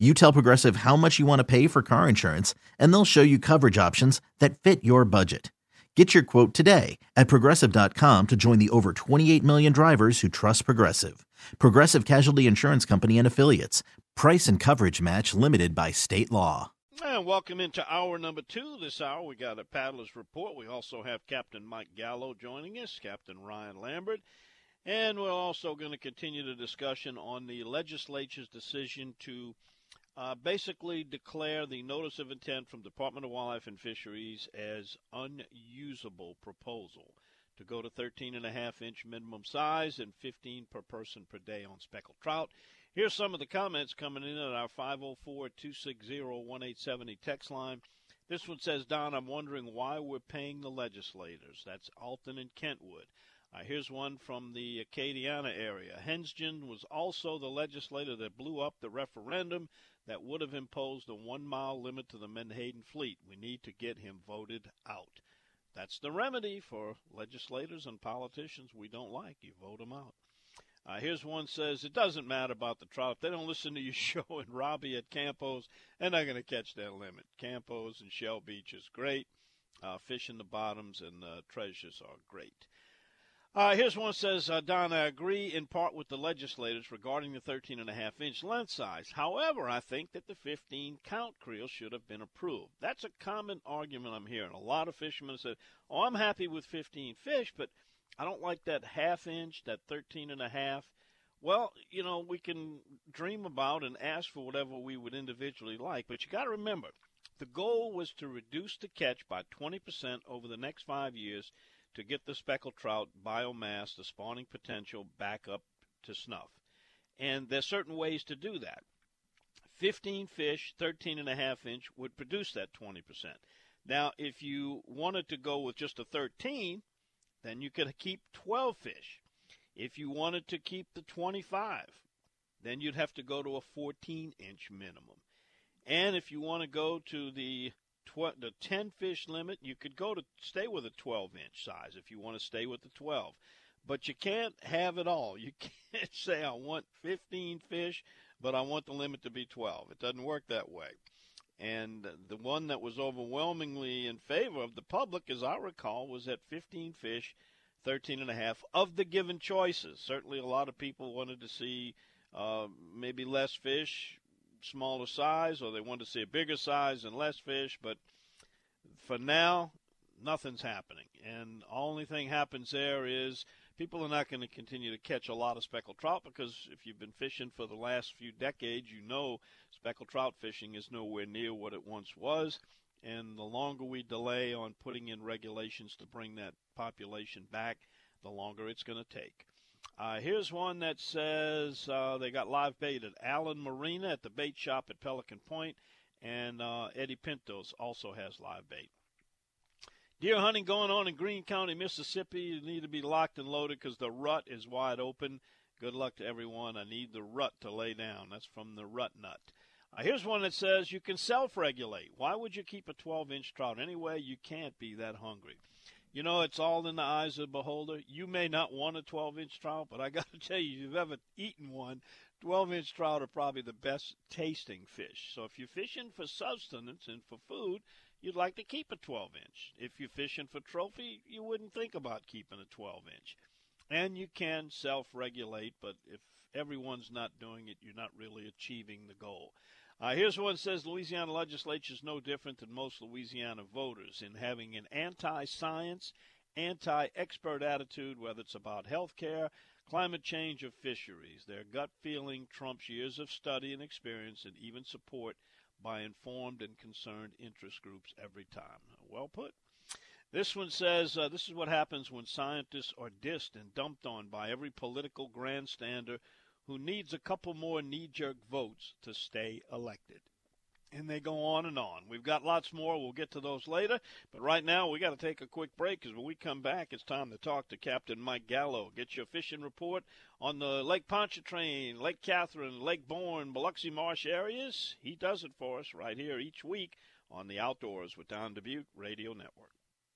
You tell Progressive how much you want to pay for car insurance, and they'll show you coverage options that fit your budget. Get your quote today at progressive.com to join the over 28 million drivers who trust Progressive. Progressive Casualty Insurance Company and Affiliates. Price and coverage match limited by state law. And welcome into hour number two. This hour we got a paddlers report. We also have Captain Mike Gallo joining us, Captain Ryan Lambert. And we're also going to continue the discussion on the legislature's decision to uh, basically declare the notice of intent from Department of Wildlife and Fisheries as unusable proposal to go to 13 and a half inch minimum size and 15 per person per day on speckled trout. Here's some of the comments coming in at our 504-260-1870 text line. This one says, Don, I'm wondering why we're paying the legislators. That's Alton and Kentwood. Uh, here's one from the Acadiana area. Hensgen was also the legislator that blew up the referendum that would have imposed a one mile limit to the Menhaden fleet. We need to get him voted out. That's the remedy for legislators and politicians we don't like. You vote them out. Uh, here's one says it doesn't matter about the trout. If they don't listen to your show and Robbie at Campos, they're not going to catch that limit. Campos and Shell Beach is great. Uh, fish in the bottoms and uh, treasures are great. Uh, here's one that says, uh, Don, I agree in part with the legislators regarding the 13 and a half inch length size. However, I think that the 15 count creel should have been approved. That's a common argument I'm hearing. A lot of fishermen say, oh, I'm happy with 15 fish, but I don't like that half inch, that 13 and a half. Well, you know, we can dream about and ask for whatever we would individually like, but you got to remember, the goal was to reduce the catch by 20% over the next five years – to get the speckled trout biomass, the spawning potential back up to snuff. And there's certain ways to do that. 15 fish, 13 and a half inch would produce that 20%. Now, if you wanted to go with just a 13, then you could keep 12 fish. If you wanted to keep the 25, then you'd have to go to a 14 inch minimum. And if you want to go to the tw- the 10 fish limit, you could go to stay with a 12 inch size if you want to stay with the 12. But you can't have it all. You can't say, I want 15 fish, but I want the limit to be 12. It doesn't work that way. And the one that was overwhelmingly in favor of the public, as I recall, was at 15 fish, 13 and a half of the given choices. Certainly, a lot of people wanted to see uh, maybe less fish, smaller size, or they want to see a bigger size and less fish. But for now, nothing's happening. And only thing happens there is people are not going to continue to catch a lot of speckled trout because if you've been fishing for the last few decades, you know speckled trout fishing is nowhere near what it once was. And the longer we delay on putting in regulations to bring that population back, the longer it's going to take. Uh, here's one that says uh, they got live bait at Allen Marina at the bait shop at Pelican Point, and uh, Eddie Pintos also has live bait. Deer hunting going on in Greene County, Mississippi. You need to be locked and loaded because the rut is wide open. Good luck to everyone. I need the rut to lay down. That's from the rut nut. Uh, here's one that says you can self regulate. Why would you keep a 12 inch trout anyway? You can't be that hungry. You know, it's all in the eyes of the beholder. You may not want a 12 inch trout, but I got to tell you, if you've ever eaten one, 12 inch trout are probably the best tasting fish. So if you're fishing for sustenance and for food, you'd like to keep a 12 inch. If you're fishing for trophy, you wouldn't think about keeping a 12 inch. And you can self regulate, but if everyone's not doing it, you're not really achieving the goal. Uh, here's one says Louisiana legislature is no different than most Louisiana voters in having an anti science, anti expert attitude, whether it's about health care, climate change, or fisheries. Their gut feeling trumps years of study and experience and even support by informed and concerned interest groups every time. Well put. This one says uh, this is what happens when scientists are dissed and dumped on by every political grandstander who needs a couple more knee jerk votes to stay elected. and they go on and on. We've got lots more. We'll get to those later. But right now, we got to take a quick break because when we come back, it's time to talk to Captain Mike Gallo. Get your fishing report on the Lake Pontchartrain, Lake Catherine, Lake Borgne, Biloxi Marsh areas. He does it for us right here each week on the Outdoors with Don Dubuc Radio Network.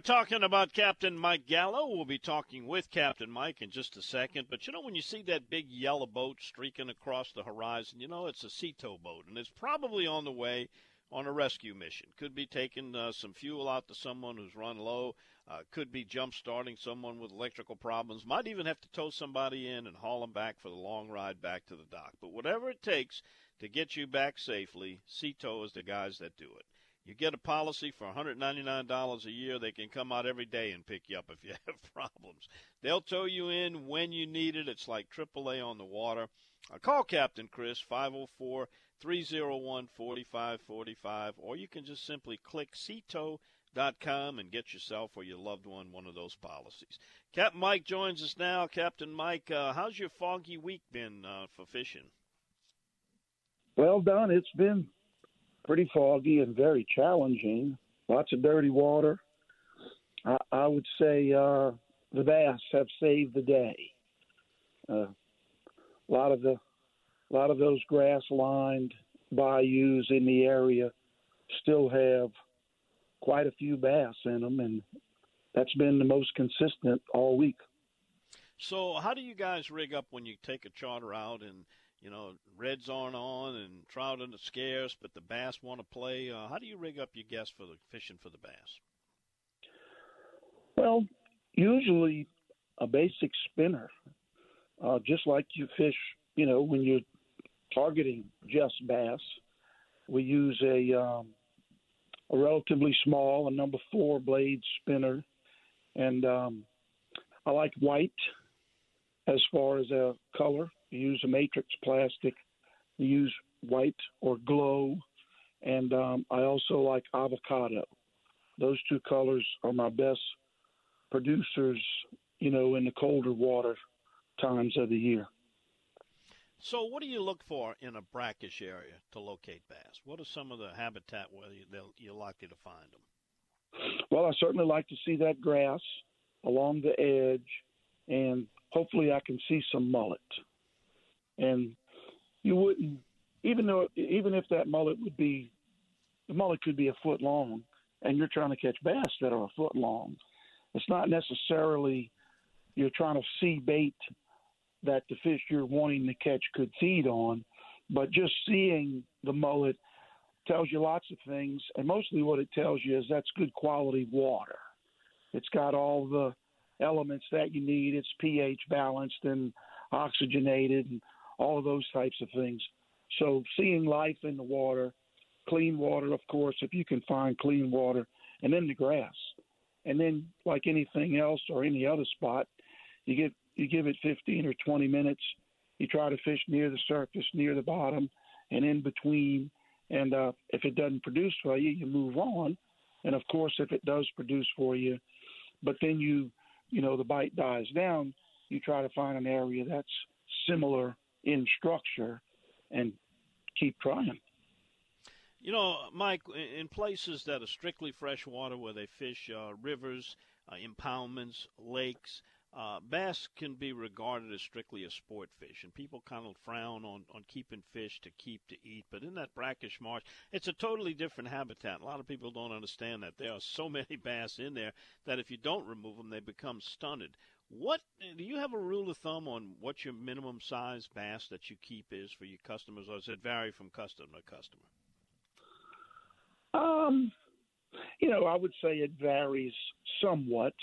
We're talking about Captain Mike Gallo. We'll be talking with Captain Mike in just a second. But you know, when you see that big yellow boat streaking across the horizon, you know it's a sea tow boat, and it's probably on the way on a rescue mission. Could be taking uh, some fuel out to someone who's run low. Uh, could be jump starting someone with electrical problems. Might even have to tow somebody in and haul them back for the long ride back to the dock. But whatever it takes to get you back safely, Sea Tow is the guys that do it. You get a policy for $199 a year. They can come out every day and pick you up if you have problems. They'll tow you in when you need it. It's like AAA on the water. Uh, call Captain Chris, 504 301 4545, or you can just simply click seatow.com and get yourself or your loved one one of those policies. Captain Mike joins us now. Captain Mike, uh, how's your foggy week been uh, for fishing? Well, Don, it's been pretty foggy and very challenging. Lots of dirty water. I, I would say uh, the bass have saved the day. Uh, a lot of the, a lot of those grass-lined bayous in the area still have quite a few bass in them, and that's been the most consistent all week. So, how do you guys rig up when you take a charter out and you know, reds aren't on and trout are scarce, but the bass want to play. Uh, how do you rig up your guests for the fishing for the bass? Well, usually a basic spinner, uh, just like you fish, you know, when you're targeting just bass. We use a um, a relatively small, a number four blade spinner, and um, I like white as far as a color. Use a matrix plastic. Use white or glow, and um, I also like avocado. Those two colors are my best producers, you know, in the colder water times of the year. So, what do you look for in a brackish area to locate bass? What are some of the habitat where you're likely to find them? Well, I certainly like to see that grass along the edge, and hopefully, I can see some mullet and you wouldn't even though even if that mullet would be the mullet could be a foot long and you're trying to catch bass that are a foot long it's not necessarily you're trying to see bait that the fish you're wanting to catch could feed on but just seeing the mullet tells you lots of things. And mostly what it tells you is that's good quality water. It's got all the elements that you need. It's ph balanced and oxygenated and all those types of things. So seeing life in the water, clean water, of course, if you can find clean water, and then the grass, and then like anything else or any other spot, you get you give it 15 or 20 minutes. You try to fish near the surface, near the bottom, and in between. And uh, if it doesn't produce for you, you move on. And of course, if it does produce for you, but then you you know the bite dies down, you try to find an area that's similar in structure and keep trying. You know, Mike, in places that are strictly freshwater where they fish uh, rivers, uh, impoundments, lakes, uh, bass can be regarded as strictly a sport fish, and people kind of frown on, on keeping fish to keep to eat. But in that brackish marsh, it's a totally different habitat. A lot of people don't understand that. There are so many bass in there that if you don't remove them, they become stunted. What do you have a rule of thumb on what your minimum size bass that you keep is for your customers, or does it vary from customer to customer? Um, you know, I would say it varies somewhat.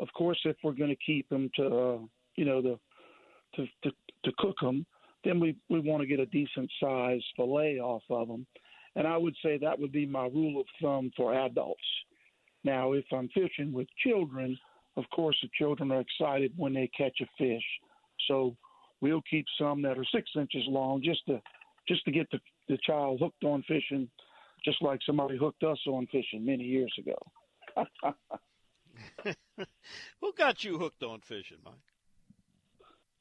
Of course, if we're going to keep them to, uh, you know, the to, to to cook them, then we we want to get a decent size fillet off of them, and I would say that would be my rule of thumb for adults. Now, if I'm fishing with children, of course, the children are excited when they catch a fish, so we'll keep some that are six inches long just to just to get the the child hooked on fishing, just like somebody hooked us on fishing many years ago. Who got you hooked on fishing, Mike?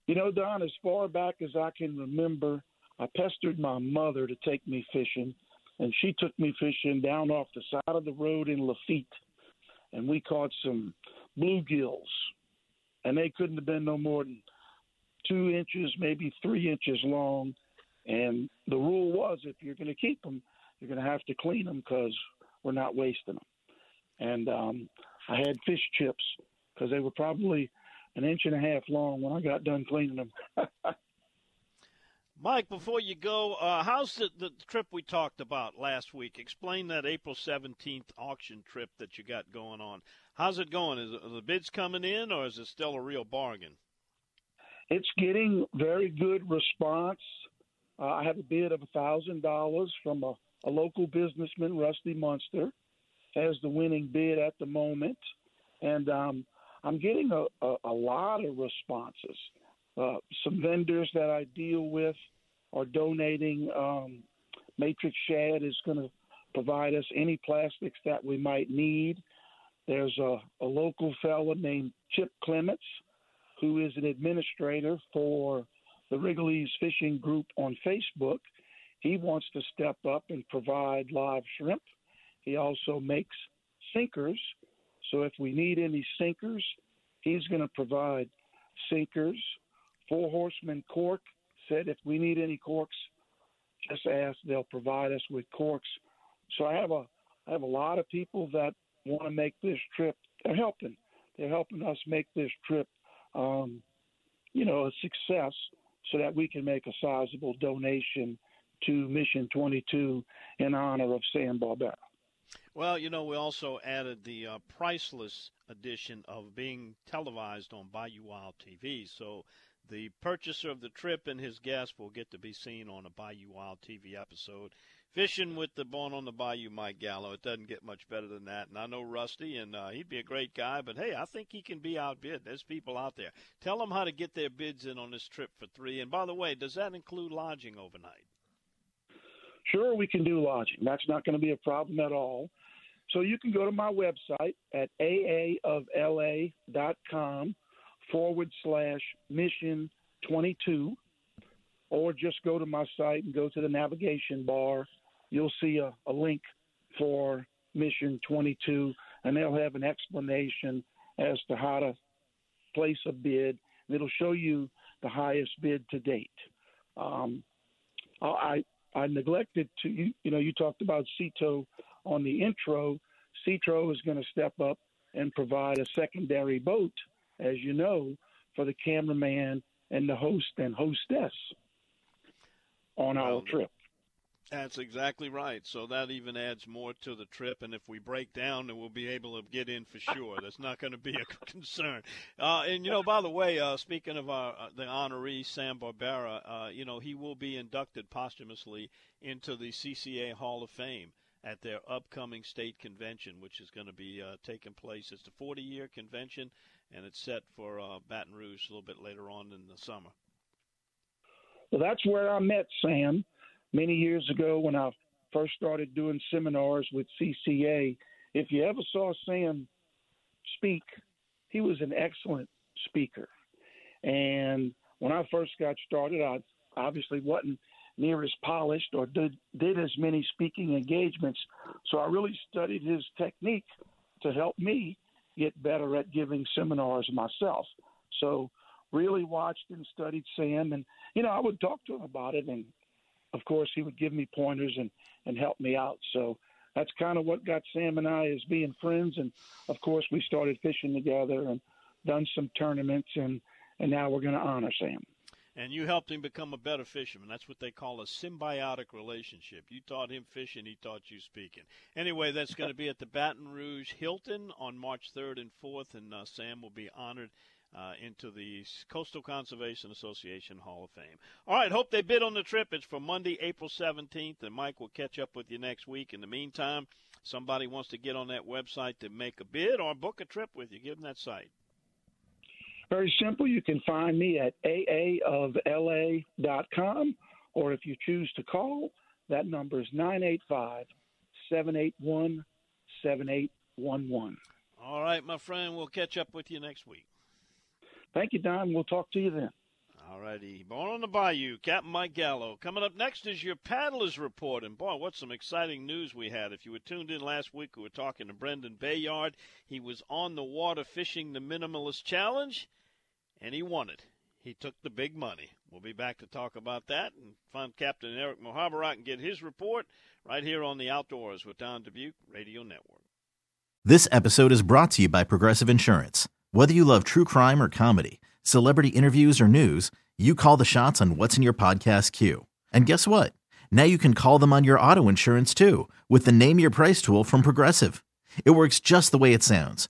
You know, Don, as far back as I can remember, I pestered my mother to take me fishing, and she took me fishing down off the side of the road in Lafitte, and we caught some bluegills, and they couldn't have been no more than two inches, maybe three inches long. And the rule was, if you're going to keep them, you're going to have to clean them because we're not wasting them. And um, I had fish chips because they were probably an inch and a half long when I got done cleaning them. Mike, before you go, uh, how's the, the trip we talked about last week? Explain that April 17th auction trip that you got going on. How's it going? Is are the bids coming in, or is it still a real bargain? It's getting very good response. Uh, I have a bid of a $1,000 from a, a local businessman, Rusty Munster has the winning bid at the moment, and um, I'm getting a, a, a, lot of responses. Uh, some vendors that I deal with are donating. Um, Matrix Shad is going to provide us any plastics that we might need. There's a, a local fellow named Chip Clements who is an administrator for the Wrigley's Fishing Group on Facebook. He wants to step up and provide live shrimp he also makes sinkers. So if we need any sinkers, he's going to provide sinkers. Four Horsemen Cork said if we need any corks, just ask. They'll provide us with corks. So I have a I have a lot of people that want to make this trip. They're helping. They're helping us make this trip, um, you know, a success, so that we can make a sizable donation to Mission 22 in honor of Sam Barbera. Well, you know, we also added the uh, priceless edition of being televised on Bayou Wild TV. So the purchaser of the trip and his guest will get to be seen on a Bayou Wild TV episode. Fishing with the Born on the Bayou Mike Gallo. It doesn't get much better than that. And I know Rusty, and uh, he'd be a great guy, but hey, I think he can be outbid. There's people out there. Tell them how to get their bids in on this trip for three. And by the way, does that include lodging overnight? Sure, we can do lodging. That's not going to be a problem at all. So you can go to my website at aaofla.com forward slash mission 22, or just go to my site and go to the navigation bar. You'll see a, a link for mission 22, and they'll have an explanation as to how to place a bid. It'll show you the highest bid to date. Um, I I neglected to you. You know, you talked about Tow on the intro, Tow is going to step up and provide a secondary boat, as you know, for the cameraman and the host and hostess on our trip. That's exactly right. So that even adds more to the trip. And if we break down, then we'll be able to get in for sure. That's not going to be a concern. Uh, and you know, by the way, uh, speaking of our, uh, the honoree Sam Barbera, uh, you know, he will be inducted posthumously into the CCA Hall of Fame at their upcoming state convention, which is going to be uh, taking place. It's the 40 year convention, and it's set for uh, Baton Rouge a little bit later on in the summer. Well, that's where I met Sam many years ago when I first started doing seminars with CCA. If you ever saw Sam speak, he was an excellent speaker. And when I first got started, I obviously wasn't near as polished or did, did as many speaking engagements. So I really studied his technique to help me get better at giving seminars myself. So really watched and studied Sam and you know I would talk to him about it and of course he would give me pointers and and help me out. So that's kind of what got Sam and I as being friends and of course we started fishing together and done some tournaments and and now we're going to honor Sam and you helped him become a better fisherman. That's what they call a symbiotic relationship. You taught him fishing, he taught you speaking. Anyway, that's going to be at the Baton Rouge Hilton on March 3rd and 4th, and uh, Sam will be honored. Uh, into the Coastal Conservation Association Hall of Fame. All right, hope they bid on the trip. It's for Monday, April 17th, and Mike will catch up with you next week. In the meantime, somebody wants to get on that website to make a bid or book a trip with you, give them that site. Very simple. You can find me at aaofla.com, or if you choose to call, that number is 985 781 7811. All right, my friend. We'll catch up with you next week. Thank you, Don. We'll talk to you then. All righty. Born on the Bayou, Captain Mike Gallo. Coming up next is your paddlers report. And boy, what some exciting news we had. If you were tuned in last week, we were talking to Brendan Bayard. He was on the water fishing the Minimalist Challenge and he won it. He took the big money. We'll be back to talk about that and find Captain Eric Muhoberac and get his report right here on the Outdoors with Don Dubuc Radio Network. This episode is brought to you by Progressive Insurance. Whether you love true crime or comedy, celebrity interviews or news, you call the shots on what's in your podcast queue. And guess what? Now you can call them on your auto insurance too with the Name Your Price tool from Progressive. It works just the way it sounds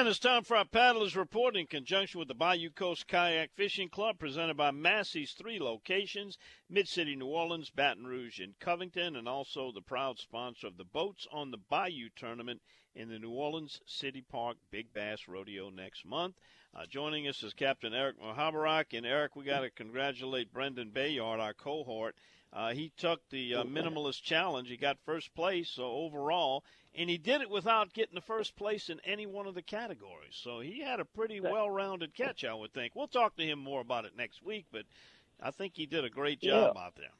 And it's time for our paddlers report in conjunction with the Bayou Coast Kayak Fishing Club, presented by Massey's three locations Mid City, New Orleans, Baton Rouge, and Covington, and also the proud sponsor of the Boats on the Bayou tournament in the New Orleans City Park Big Bass Rodeo next month. Uh, joining us is Captain Eric Muhoberac. And Eric, we got to congratulate Brendan Bayard, our cohort. Uh, he took the uh, minimalist challenge. He got first place, so overall, and he did it without getting the first place in any one of the categories. So he had a pretty well-rounded catch, I would think. We'll talk to him more about it next week, but I think he did a great job yeah. out there.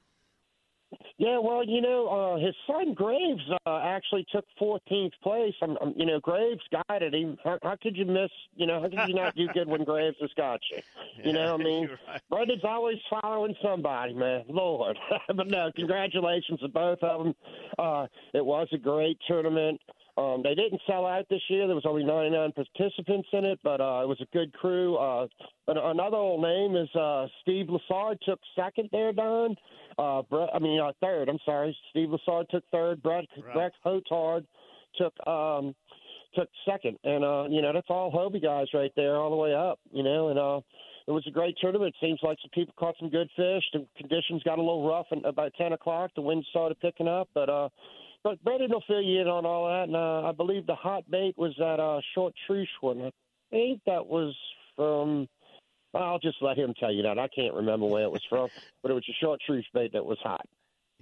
Yeah, well, you know, uh, his son Graves uh, actually took 14th place. I'm, I'm, you know, Graves guided him. How, how could you miss? You know, how could you not do good when Graves has got you? You know, what I mean, right. Brendan's always following somebody, man. Lord, but no, congratulations to both of them. Uh, it was a great tournament. Um, they didn't sell out this year. There was only 99 participants in it, but uh, it was a good crew. Uh, another old name is uh, Steve Lassard took second there, Don. Uh, Brett, I mean, uh, third. I'm sorry. Steve Lassard took third. Brett right. Brett Hotard took um, took second, and uh, you know that's all Hobie guys right there, all the way up. You know, and uh, it was a great tournament. It seems like some people caught some good fish. The conditions got a little rough, and about ten o'clock, the wind started picking up, but uh, but Brendan will fill you in on all that. And uh, I believe the hot bait was that uh, short truce one. I think that was from I'll just let him tell you that. I can't remember where it was from, but it was a short truce bait that was hot.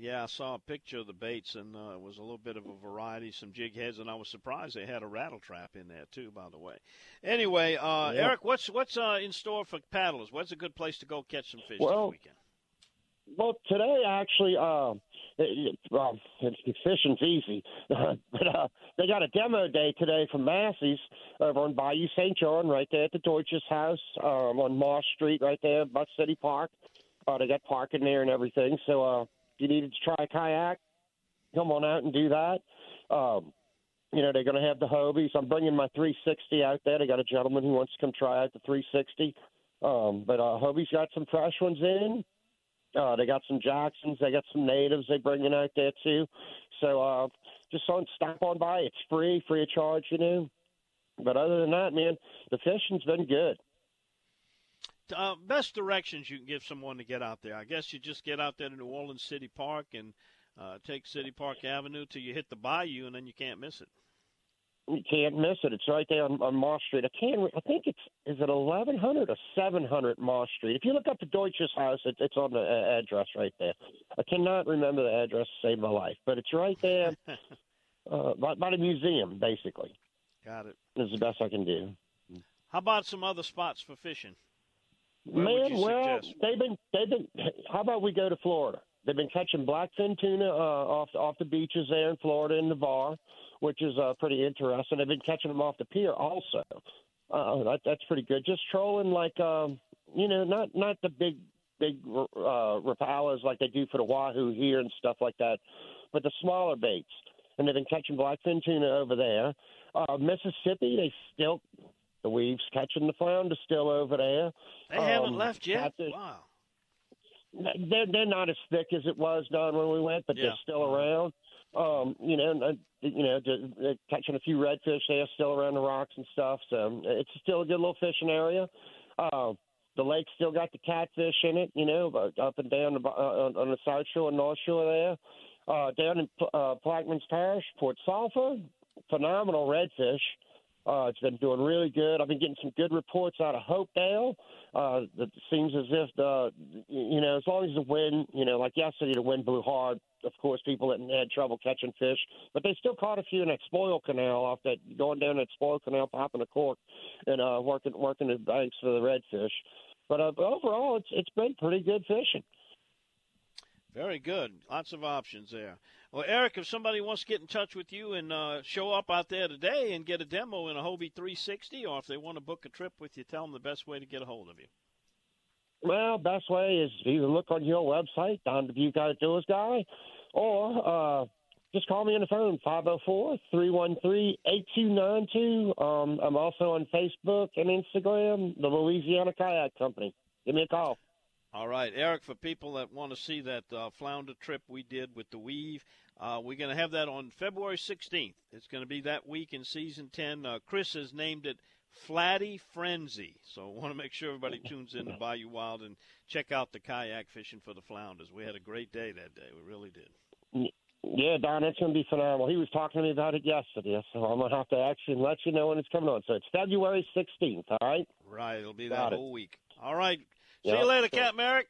Yeah, I saw a picture of the baits, and uh, it was a little bit of a variety, some jig heads, and I was surprised they had a rattle trap in there too. By the way, anyway, uh, yeah. Eric, what's what's uh, in store for paddlers? What's a good place to go catch some fish well, this weekend? Well, today actually, uh, it, well, fishing's easy, but uh, they got a demo day today from Massey's over on Bayou St. John, right there at the Deutsches Haus um, on Moss Street, right there, Buck City Park. Uh, they got parking there and everything. So uh, if you needed to try a kayak, come on out and do that. Um, you know, they're going to have the Hobies. I'm bringing my 360 out there. They got a gentleman who wants to come try out the 360. Um, but uh, Hobie's got some fresh ones in. Uh, they got some Jacksons. They got some natives they bringing out there too. So uh, just on stop on by. It's free, free of charge, you know. But other than that, man, the fishing's been good. Uh, best directions you can give someone to get out there. I guess you just get out there to New Orleans City Park and uh, take City Park Avenue till you hit the bayou, and then you can't miss it. You can't miss it. It's right there on, on Moss Street. I can't. I think it's is it eleven hundred or seven hundred Moss Street. If you look up the Deutsches Haus, it, it's on the uh, address right there. I cannot remember the address to save my life, but it's right there uh, by, by the museum, basically. Got it. it. Is the best I can do. How about some other spots for fishing? Where Man, well, suggest? they've been they've been. How about we go to Florida? They've been catching blackfin tuna uh, off off the beaches there in Florida in Navarre, which is uh, pretty interesting. They've been catching them off the pier also. Uh, that, that's pretty good. Just trolling like um, you know, not not the big big uh, rapalas like they do for the wahoo here and stuff like that, but the smaller baits. And they've been catching blackfin tuna over there. Uh, Mississippi, they still the weaves catching the flounder still over there. They um, haven't left yet. Wow. They're they're not as thick as it was Don when we went, but yeah. they're still around. Um, you know, you know, catching a few redfish there, still around the rocks and stuff. So it's still a good little fishing area. Uh, the lake still got the catfish in it, you know, up and down the, uh, on the south shore and north shore there. Uh, down in uh, Plaquemines Parish, Port Sulphur, phenomenal redfish. Uh, it's been doing really good. I've been getting some good reports out of Hopedale. Uh, it seems as if the, you know, as long as the wind, you know, like yesterday, the wind blew hard. Of course, people had, had trouble catching fish, but they still caught a few in that spoil canal off that going down that spoil canal, popping a cork, and uh, working working the banks for the redfish. But uh, overall, it's it's been pretty good fishing. Very good. Lots of options there. Well, Eric, if somebody wants to get in touch with you and uh, show up out there today and get a demo in a Hobie 360, or if they want to book a trip with you, tell them the best way to get a hold of you. Well, best way is either look on your website, Don Dubuc Outdoors Guy, or uh, just call me on the phone, 504-313-8292. Um, I'm also on Facebook and Instagram, the Louisiana Kayak Company. Give me a call. All right, Eric, for people that want to see that uh, flounder trip we did with the Weave, uh, we're going to have that on February 16th. It's going to be that week in season 10. Uh, Chris has named it Flatty Frenzy. So I want to make sure everybody tunes in to Bayou Wild and check out the kayak fishing for the flounders. We had a great day that day. We really did. Yeah, Don, it's going to be phenomenal. He was talking to me about it yesterday, so I'm going to have to actually let you know when it's coming on. So it's February 16th, all right? Right. It'll be that whole week. All right. See yep. you later, Captain Merrick.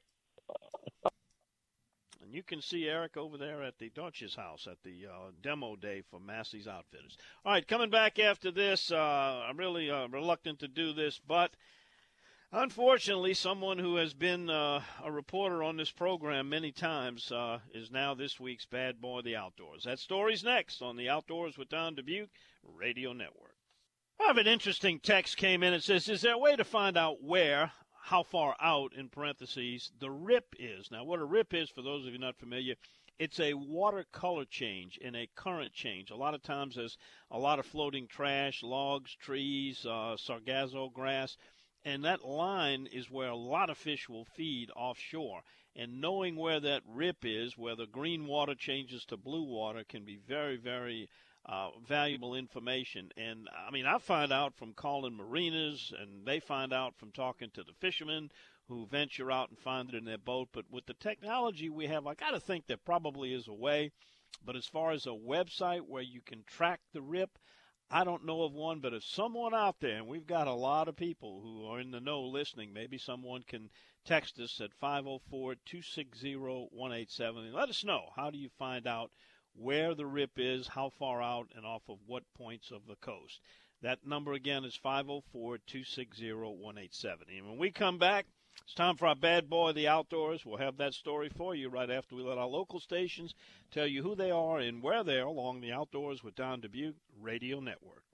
And you can see Eric over there at the Deutsches Haus at the uh, demo day for Massey's Outfitters. All right, coming back after this, uh, I'm really uh, reluctant to do this, but unfortunately, someone who has been uh, a reporter on this program many times uh, is now this week's Bad Boy of the Outdoors. That story's next on the Outdoors with Don Dubuc Radio Network. I have an interesting text came in. It says, "Is there a way to find out where how far out, in parentheses, the rip is. Now, what a rip is, for those of you not familiar, it's a watercolor change and a current change. A lot of times there's a lot of floating trash, logs, trees, uh, sargasso grass, and that line is where a lot of fish will feed offshore. And knowing where that rip is, where the green water changes to blue water, can be very, very uh, valuable information. And I mean, I find out from calling marinas, and they find out from talking to the fishermen who venture out and find it in their boat. But with the technology we have, I got to think there probably is a way. But as far as a website where you can track the rip, I don't know of one, but if someone out there, and we've got a lot of people who are in the know listening, maybe someone can text us at 504 260 187 let us know how do you find out where the rip is, how far out, and off of what points of the coast. That number again is 504 260 187. And when we come back, it's time for our bad boy the outdoors. We'll have that story for you right after we let our local stations tell you who they are and where they are along the Outdoors with Don Dubuc Radio Network.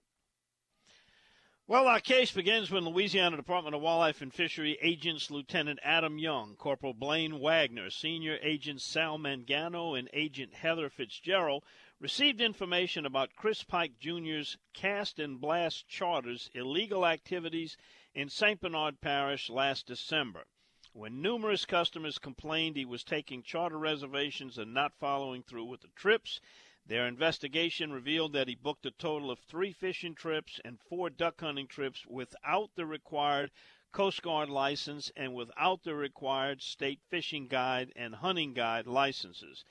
Well, our case begins when Louisiana Department of Wildlife and Fishery agents Lieutenant Adam Young, Corporal Blaine Wagner, Senior Agent Sal Mangano, and Agent Heather Fitzgerald received information about Chris Pike Jr.'s cast and blast charters illegal activities in St. Bernard Parish last December. When numerous customers complained he was taking charter reservations and not following through with the trips, their investigation revealed that he booked a total of three fishing trips and four duck hunting trips without the required Coast Guard license and without the required state fishing guide and hunting guide licenses.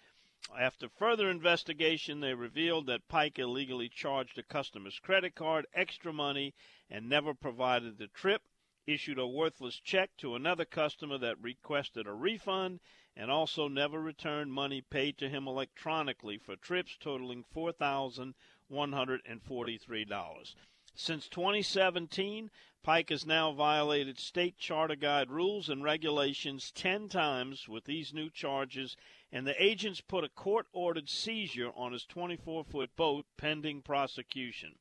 After further investigation, they revealed that Pike illegally charged a customer's credit card extra money and never provided the trip, issued a worthless check to another customer that requested a refund, and also never returned money paid to him electronically for trips totaling $4,143. Since 2017, Pike has now violated state charter guide rules and regulations 10 times with these new charges, and the agents put a court ordered seizure on his 24 foot boat pending prosecution.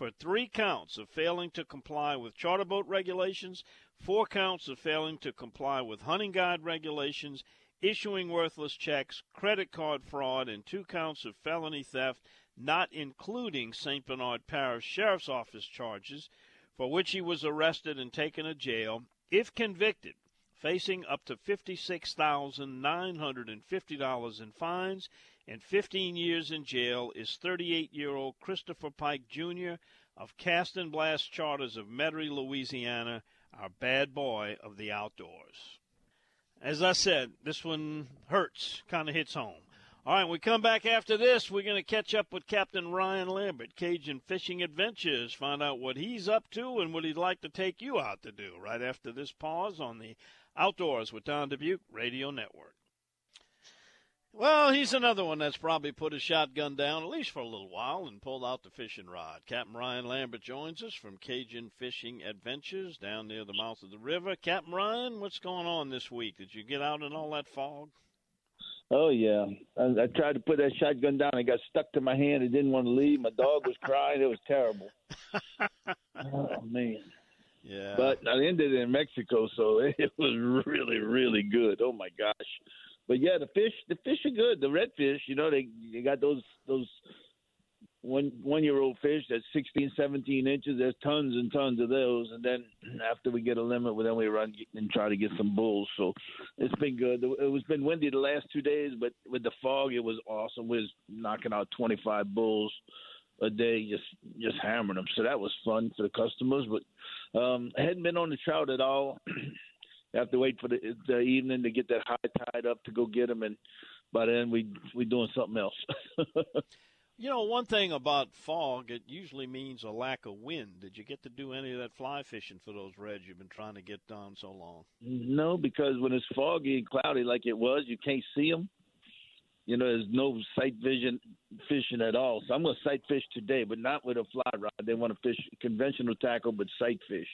For three counts of failing to comply with charter boat regulations, four counts of failing to comply with hunting guide regulations, issuing worthless checks, credit card fraud, and two counts of felony theft, not including St. Bernard Parish Sheriff's Office charges, for which he was arrested and taken to jail. If convicted, facing up to $56,950 in fines and 15 years in jail is 38 year old Christopher Pike Jr. of Cast and Blast Charters of Metairie, Louisiana, our bad boy of the outdoors. As I said, this one hurts, kind of hits home. All right, we come back after this. We're going to catch up with Captain Ryan Lambert, Cajun Fishing Adventures, find out what he's up to and what he'd like to take you out to do right after this pause on the Outdoors with Don Dubuc Radio Network. Well, he's another one that's probably put his shotgun down, at least for a little while, and pulled out the fishing rod. Captain Ryan Lambert joins us from Cajun Fishing Adventures down near the mouth of the river. Captain Ryan, what's going on this week? Did you get out in all that fog? Oh yeah, I, I tried to put that shotgun down. It got stuck to my hand. It didn't want to leave. My dog was crying. It was terrible. oh man. Yeah. But I ended in Mexico, so it was really, really good. Oh my gosh. But yeah, the fish, the fish are good. The redfish, you know, they they got those those one one year old fish that's 16, 17 inches. There's tons and tons of those. And then after we get a limit, well, then we run and try to get some bulls. So it's been good. It was been windy the last two days, but with the fog, it was awesome. We was knocking out 25 bulls a day, just just hammering them. So that was fun for the customers. But um, I hadn't been on the trout at all. Have to wait for the, the evening to get that high tide up to go get them, and by then we we doing something else. You know, one thing about fog, it usually means a lack of wind. Did you get to do any of that fly fishing for those reds you've been trying to get down so long? No, because when it's foggy and cloudy like it was, you can't see them. You know, there's no sight vision fishing at all. So I'm going to sight fish today, but not with a fly rod. They want to fish conventional tackle, but sight fish.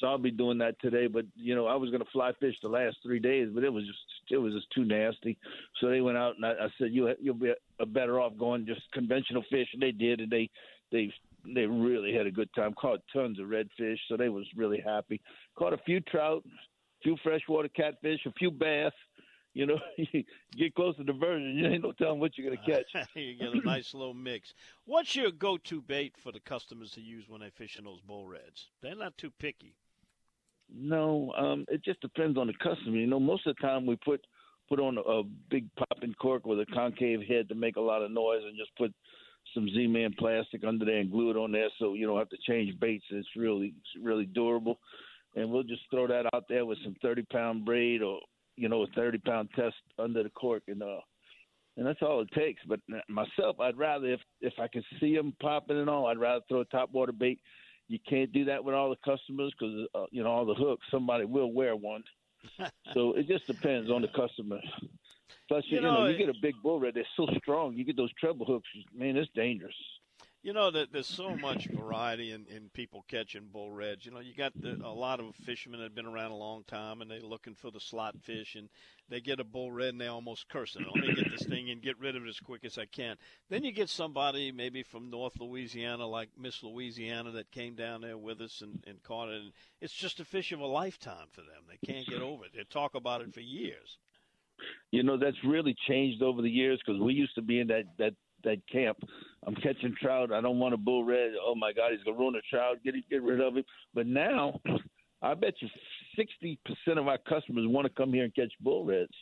So I'll be doing that today. But you know, I was going to fly fish the last three days, but it was just it was just too nasty. So they went out and I, I said, you you'll be better off going just conventional fish. And they did, and they they they really had a good time. Caught tons of redfish, so they was really happy. Caught a few trout, a few freshwater catfish, a few bass you know, you get close to the diversion, you ain't no telling what you're going to catch. you get a nice little mix. What's your go-to bait for the customers to use when they fish in those bull reds? They're not too picky. No, um, it just depends on the customer. You know, most of the time we put put on a, a big popping cork with a concave head to make a lot of noise, and just put some Z-Man plastic under there and glue it on there, so you don't have to change baits. It's really it's really durable, and we'll just throw that out there with some thirty pound braid or you know, a 30 pound test under the cork, and uh, and that's all it takes. But myself, I'd rather if if I could see them popping and all, I'd rather throw a top water bait. You can't do that with all the customers because uh, you know all the hooks. Somebody will wear one, so it just depends on the customer. Plus, you, you know, know, you get a big bull red, they're so strong. You get those treble hooks, man, it's dangerous. You know that there's so much variety in, in people catching bull reds. You know, you got the, a lot of fishermen that have been around a long time and they're looking for the slot fish, and they get a bull red and they almost curse it. Let me get this thing and get rid of it as quick as I can. Then you get somebody maybe from North Louisiana, like Miss Louisiana, that came down there with us and, and caught it. And it's just a fish of a lifetime for them. They can't get over it. They talk about it for years. You know, that's really changed over the years because we used to be in that that that camp. I'm catching trout. I don't want a bull red. Oh my God, he's gonna ruin the trout. Get get rid of him. But now, I bet you sixty percent of our customers want to come here and catch bull reds.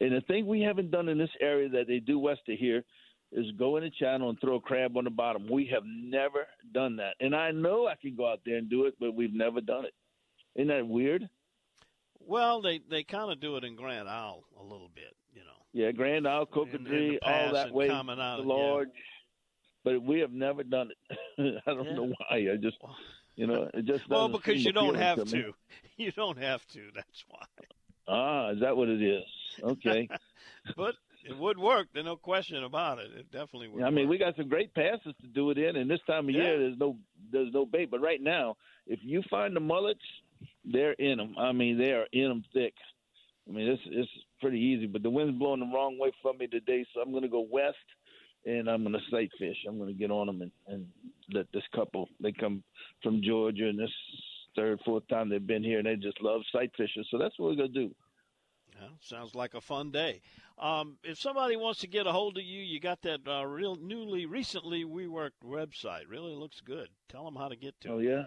And the thing we haven't done in this area that they do west of here is go in the channel and throw a crab on the bottom. We have never done that. And I know I can go out there and do it, but we've never done it. Isn't that weird? Well, they they kind of do it in Grand Isle a little bit, you know. Yeah, Grand Isle, Cocodrie, all that way, the Lodge. Yeah. But we have never done it. I don't yeah. know why. I just, you know, it just well because you don't have to. to. You don't have to. That's why. Ah, is that what it is? Okay. but it would work. There's no question about it. It definitely would. I mean, work. we got some great passes to do it in, and this time of yeah. year, there's no there's no bait. But right now, if you find the mullets, they're in them. I mean, they are in them thick. I mean, it's it's pretty easy. But the wind's blowing the wrong way for me today, so I'm going to go west, and I'm going to sight fish. I'm going to get on them and, and let this couple. They come from Georgia, and this third, fourth time they've been here, and they just love sight fishing. So that's what we're going to do. Yeah, sounds like a fun day. Um, if somebody wants to get a hold of you, you got that uh, real newly, recently we worked website. Really looks good. Tell them how to get to oh, it. Oh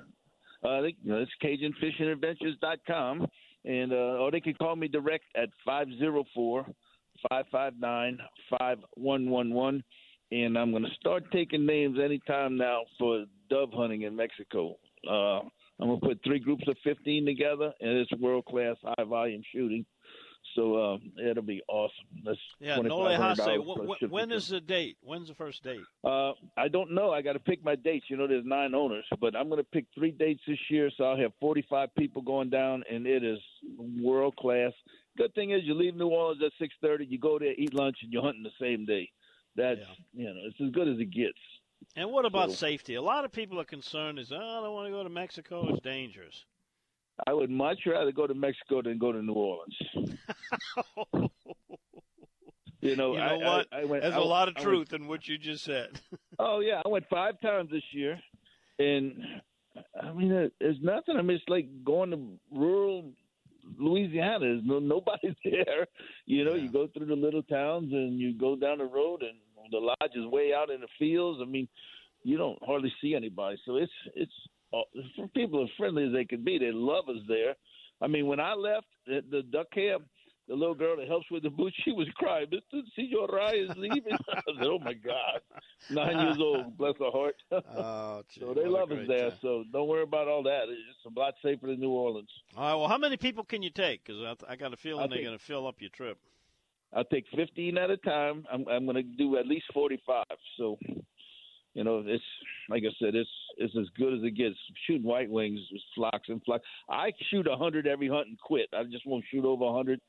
yeah, uh, they, you know, it's CajunFishingAdventures.com, and uh, or they can call me direct at five zero four five five nine five one one one, and I'm going to start taking names anytime now for dove hunting in Mexico. Uh, I'm going to put three groups of 15 together, and it's world class high volume shooting. So uh, it'll be awesome. That's yeah, Nole Hase. When is the date? When's the first date? Uh, I don't know. I got to pick my dates. You know, there's nine owners, but I'm going to pick three dates this year. So I'll have 45 people going down, and it is world class. Good thing is you leave New Orleans at 6:30. You go there, eat lunch, and you're hunting the same day. That's yeah. you know, it's as good as it gets. And what about so, safety? A lot of people are concerned. Is oh, I don't want to go to Mexico. It's dangerous. I would much rather go to Mexico than go to New Orleans. you know, you know I, what? I, I went, There's a lot of truth went, in what you just said. oh yeah, I went five times this year, and I mean, there's nothing. I mean, it's like going to rural Louisiana. There's no nobody's there. You know, yeah. you go through the little towns and you go down the road, and the lodge is way out in the fields. I mean, you don't hardly see anybody. So it's it's Uh, people as friendly as they can be. They love us there. I mean, when I left the, the duck camp, the little girl that helps with the boots, she was crying. Mr. Senor Ryan is leaving. I said, oh, my God. Nine years old, bless her heart. oh, gee, so they love us there. Time. So don't worry about all that. It's a lot safer than New Orleans. All right. Well, how many people can you take? Because I, I got a feeling I'll they're going to fill up your trip. I'll take 15 at a time. I'm, I'm going to do at least 45. So you know, it's like I said, it's it's as good as it gets. Shooting white wings is flocks and flocks. I shoot a hundred every hunt and quit. I just won't shoot over a hundred.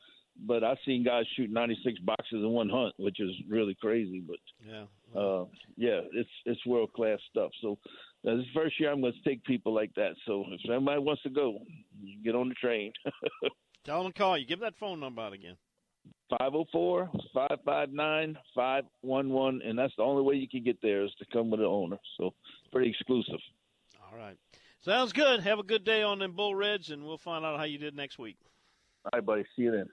But I've seen guys shoot ninety six boxes in one hunt, which is really crazy. But yeah, uh, yeah, it's it's world class stuff. So uh, this first year I'm going to take people like that. So if anybody wants to go, get on the train. Tell them to call you. Give that phone number out again. 504 559 511. And that's the only way you can get there is to come with an owner. So pretty exclusive. All right. Sounds good. Have a good day on them Bull Reds, and we'll find out how you did next week. All right, buddy. See you then.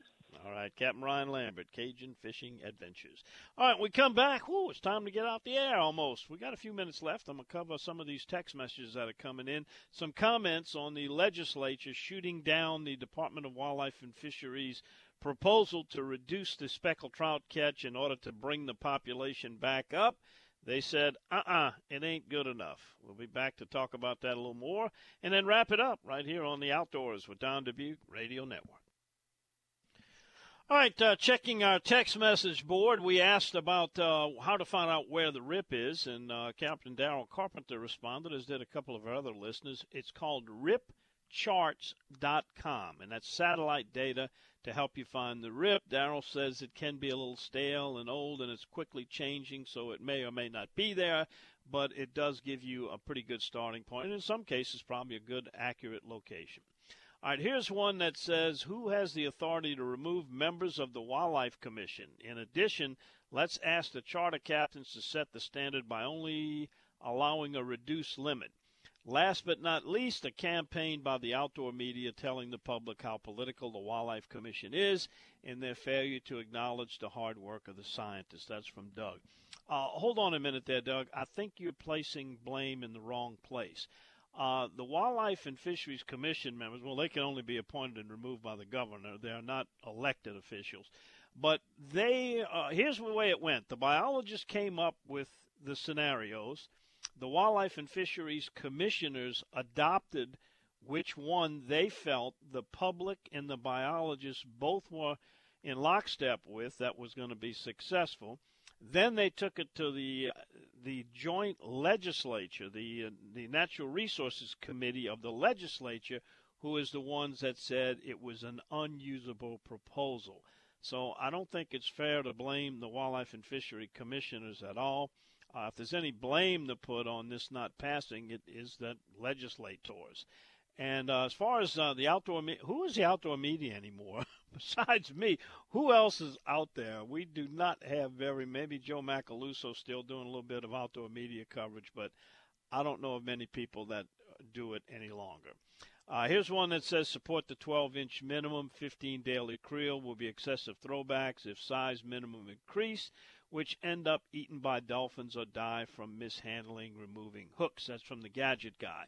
All right, Captain Ryan Lambert, Cajun Fishing Adventures. All right, we come back. Whoa, it's time to get out the air almost. We got a few minutes left. I'm going to cover some of these text messages that are coming in. Some comments on the legislature shooting down the Department of Wildlife and Fisheries proposal to reduce the speckled trout catch in order to bring the population back up. They said, uh uh-uh, uh it ain't good enough. We'll be back to talk about that a little more and then wrap it up right here on the Outdoors with Don Dubuc Radio Network. All right, uh, checking our text message board, we asked about uh, how to find out where the rip is, and uh, Captain Daryl Carpenter responded, as did a couple of our other listeners. It's called ripcharts.com, and that's satellite data to help you find the rip. Daryl says it can be a little stale and old and it's quickly changing, so it may or may not be there, but it does give you a pretty good starting point, and in some cases, probably a good, accurate location. All right, here's one that says Who has the authority to remove members of the Wildlife Commission? In addition, let's ask the charter captains to set the standard by only allowing a reduced limit. Last but not least, a campaign by the outdoor media telling the public how political the Wildlife Commission is and their failure to acknowledge the hard work of the scientists. That's from Doug. Uh, hold on a minute there, Doug. I think you're placing blame in the wrong place. Uh, the Wildlife and Fisheries Commission members, well, they can only be appointed and removed by the governor. They are not elected officials. But they, uh, here's the way it went the biologists came up with the scenarios. The Wildlife and Fisheries Commissioners adopted which one they felt the public and the biologists both were in lockstep with that was going to be successful. Then they took it to the the joint legislature, the uh, the Natural Resources Committee of the legislature, who is the ones that said it was an unusable proposal. So I don't think it's fair to blame the Wildlife and Fishery Commissioners at all. Uh, if there's any blame to put on this not passing, it is the legislators. And uh, as far as uh, the outdoor, me- who is the outdoor media anymore? Besides me, who else is out there? We do not have very. Maybe Joe Macaluso still doing a little bit of outdoor media coverage, but I don't know of many people that do it any longer. Uh, here's one that says support the 12 inch minimum, 15 daily creel will be excessive throwbacks if size minimum increase, which end up eaten by dolphins or die from mishandling removing hooks. That's from the gadget guy.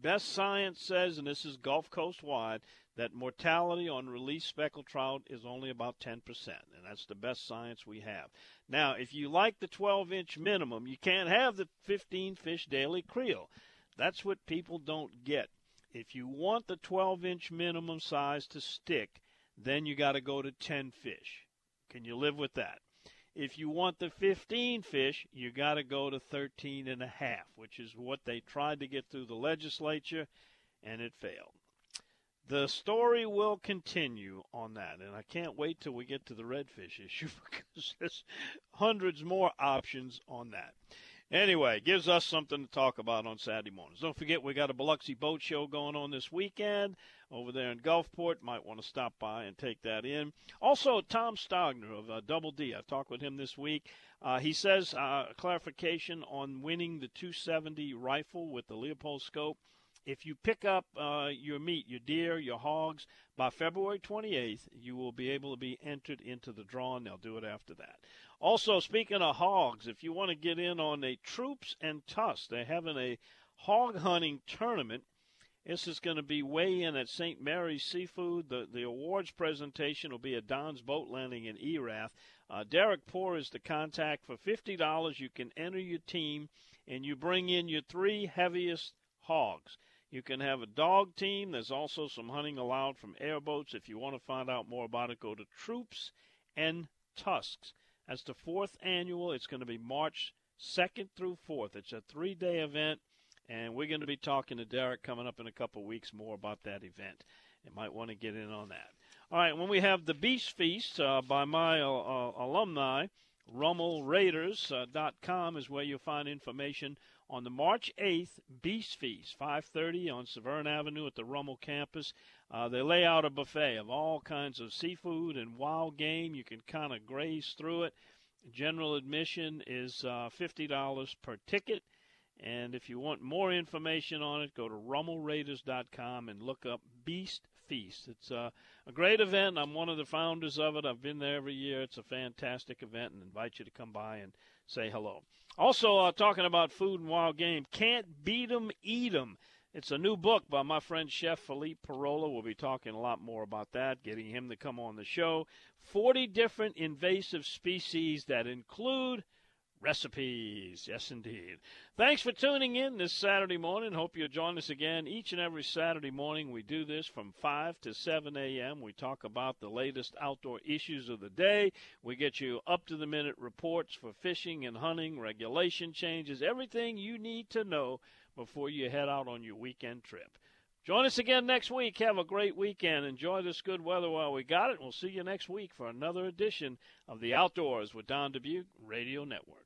Best science says, and this is Gulf Coast wide, that mortality on released speckled trout is only about 10%, and that's the best science we have. Now, if you like the 12 inch minimum, you can't have the 15 fish daily creel. That's what people don't get. If you want the 12 inch minimum size to stick, then you got to go to 10 fish. Can you live with that? If you want the 15 fish, you got to go to 13 and a half, which is what they tried to get through the legislature, and it failed. The story will continue on that, and I can't wait till we get to the redfish issue because there's hundreds more options on that. Anyway, gives us something to talk about on Saturday mornings. Don't forget, we got a Biloxi Boat Show going on this weekend over there in Gulfport. Might want to stop by and take that in. Also, Tom Stogner of uh, Double D. I talked with him this week. Uh, he says uh, clarification on winning the 270 rifle with the Leupold scope. If you pick up uh, your meat, your deer, your hogs, by February 28th, you will be able to be entered into the draw, and they'll do it after that. Also, speaking of hogs, if you want to get in on a Troops and Tusks, they're having a hog hunting tournament. This is going to be way in at St. Mary's Seafood. The, the awards presentation will be at Don's Boat Landing in Erath. Uh, Derek Poor is the contact. For $50, you can enter your team, and you bring in your three heaviest hogs. You can have a dog team. There's also some hunting allowed from airboats. If you want to find out more about it, go to Troops and Tusks. That's the fourth annual. It's going to be March 2nd through 4th. It's a three day event, and we're going to be talking to Derek coming up in a couple weeks more about that event. You might want to get in on that. All right, when we have the Beast Feast uh, by my uh, uh, alumni, RummelRaiders.com is where you'll find information on the March 8th Beast Feast, 5:30 on Severn Avenue at the Rummel campus. Uh, they lay out a buffet of all kinds of seafood and wild game. You can kind of graze through it. General admission is uh, $50 per ticket. And if you want more information on it, go to RummelRaiders.com and look up Beast Feast. It's uh, a great event. I'm one of the founders of it. I've been there every year. It's a fantastic event and invite you to come by and say hello. Also, uh, talking about food and wild game, Can't Beat 'em, Eat 'em. It's a new book by my friend Chef Philippe Parola. We'll be talking a lot more about that, getting him to come on the show. 40 different invasive species that include recipes. Yes, indeed. Thanks for tuning in this Saturday morning. Hope you'll join us again each and every Saturday morning. We do this from 5 to 7 a.m. We talk about the latest outdoor issues of the day. We get you up to the minute reports for fishing and hunting, regulation changes, everything you need to know before you head out on your weekend trip. Join us again next week. Have a great weekend. Enjoy this good weather while we got it. We'll see you next week for another edition of The Outdoors with Don Dubuc Radio Network.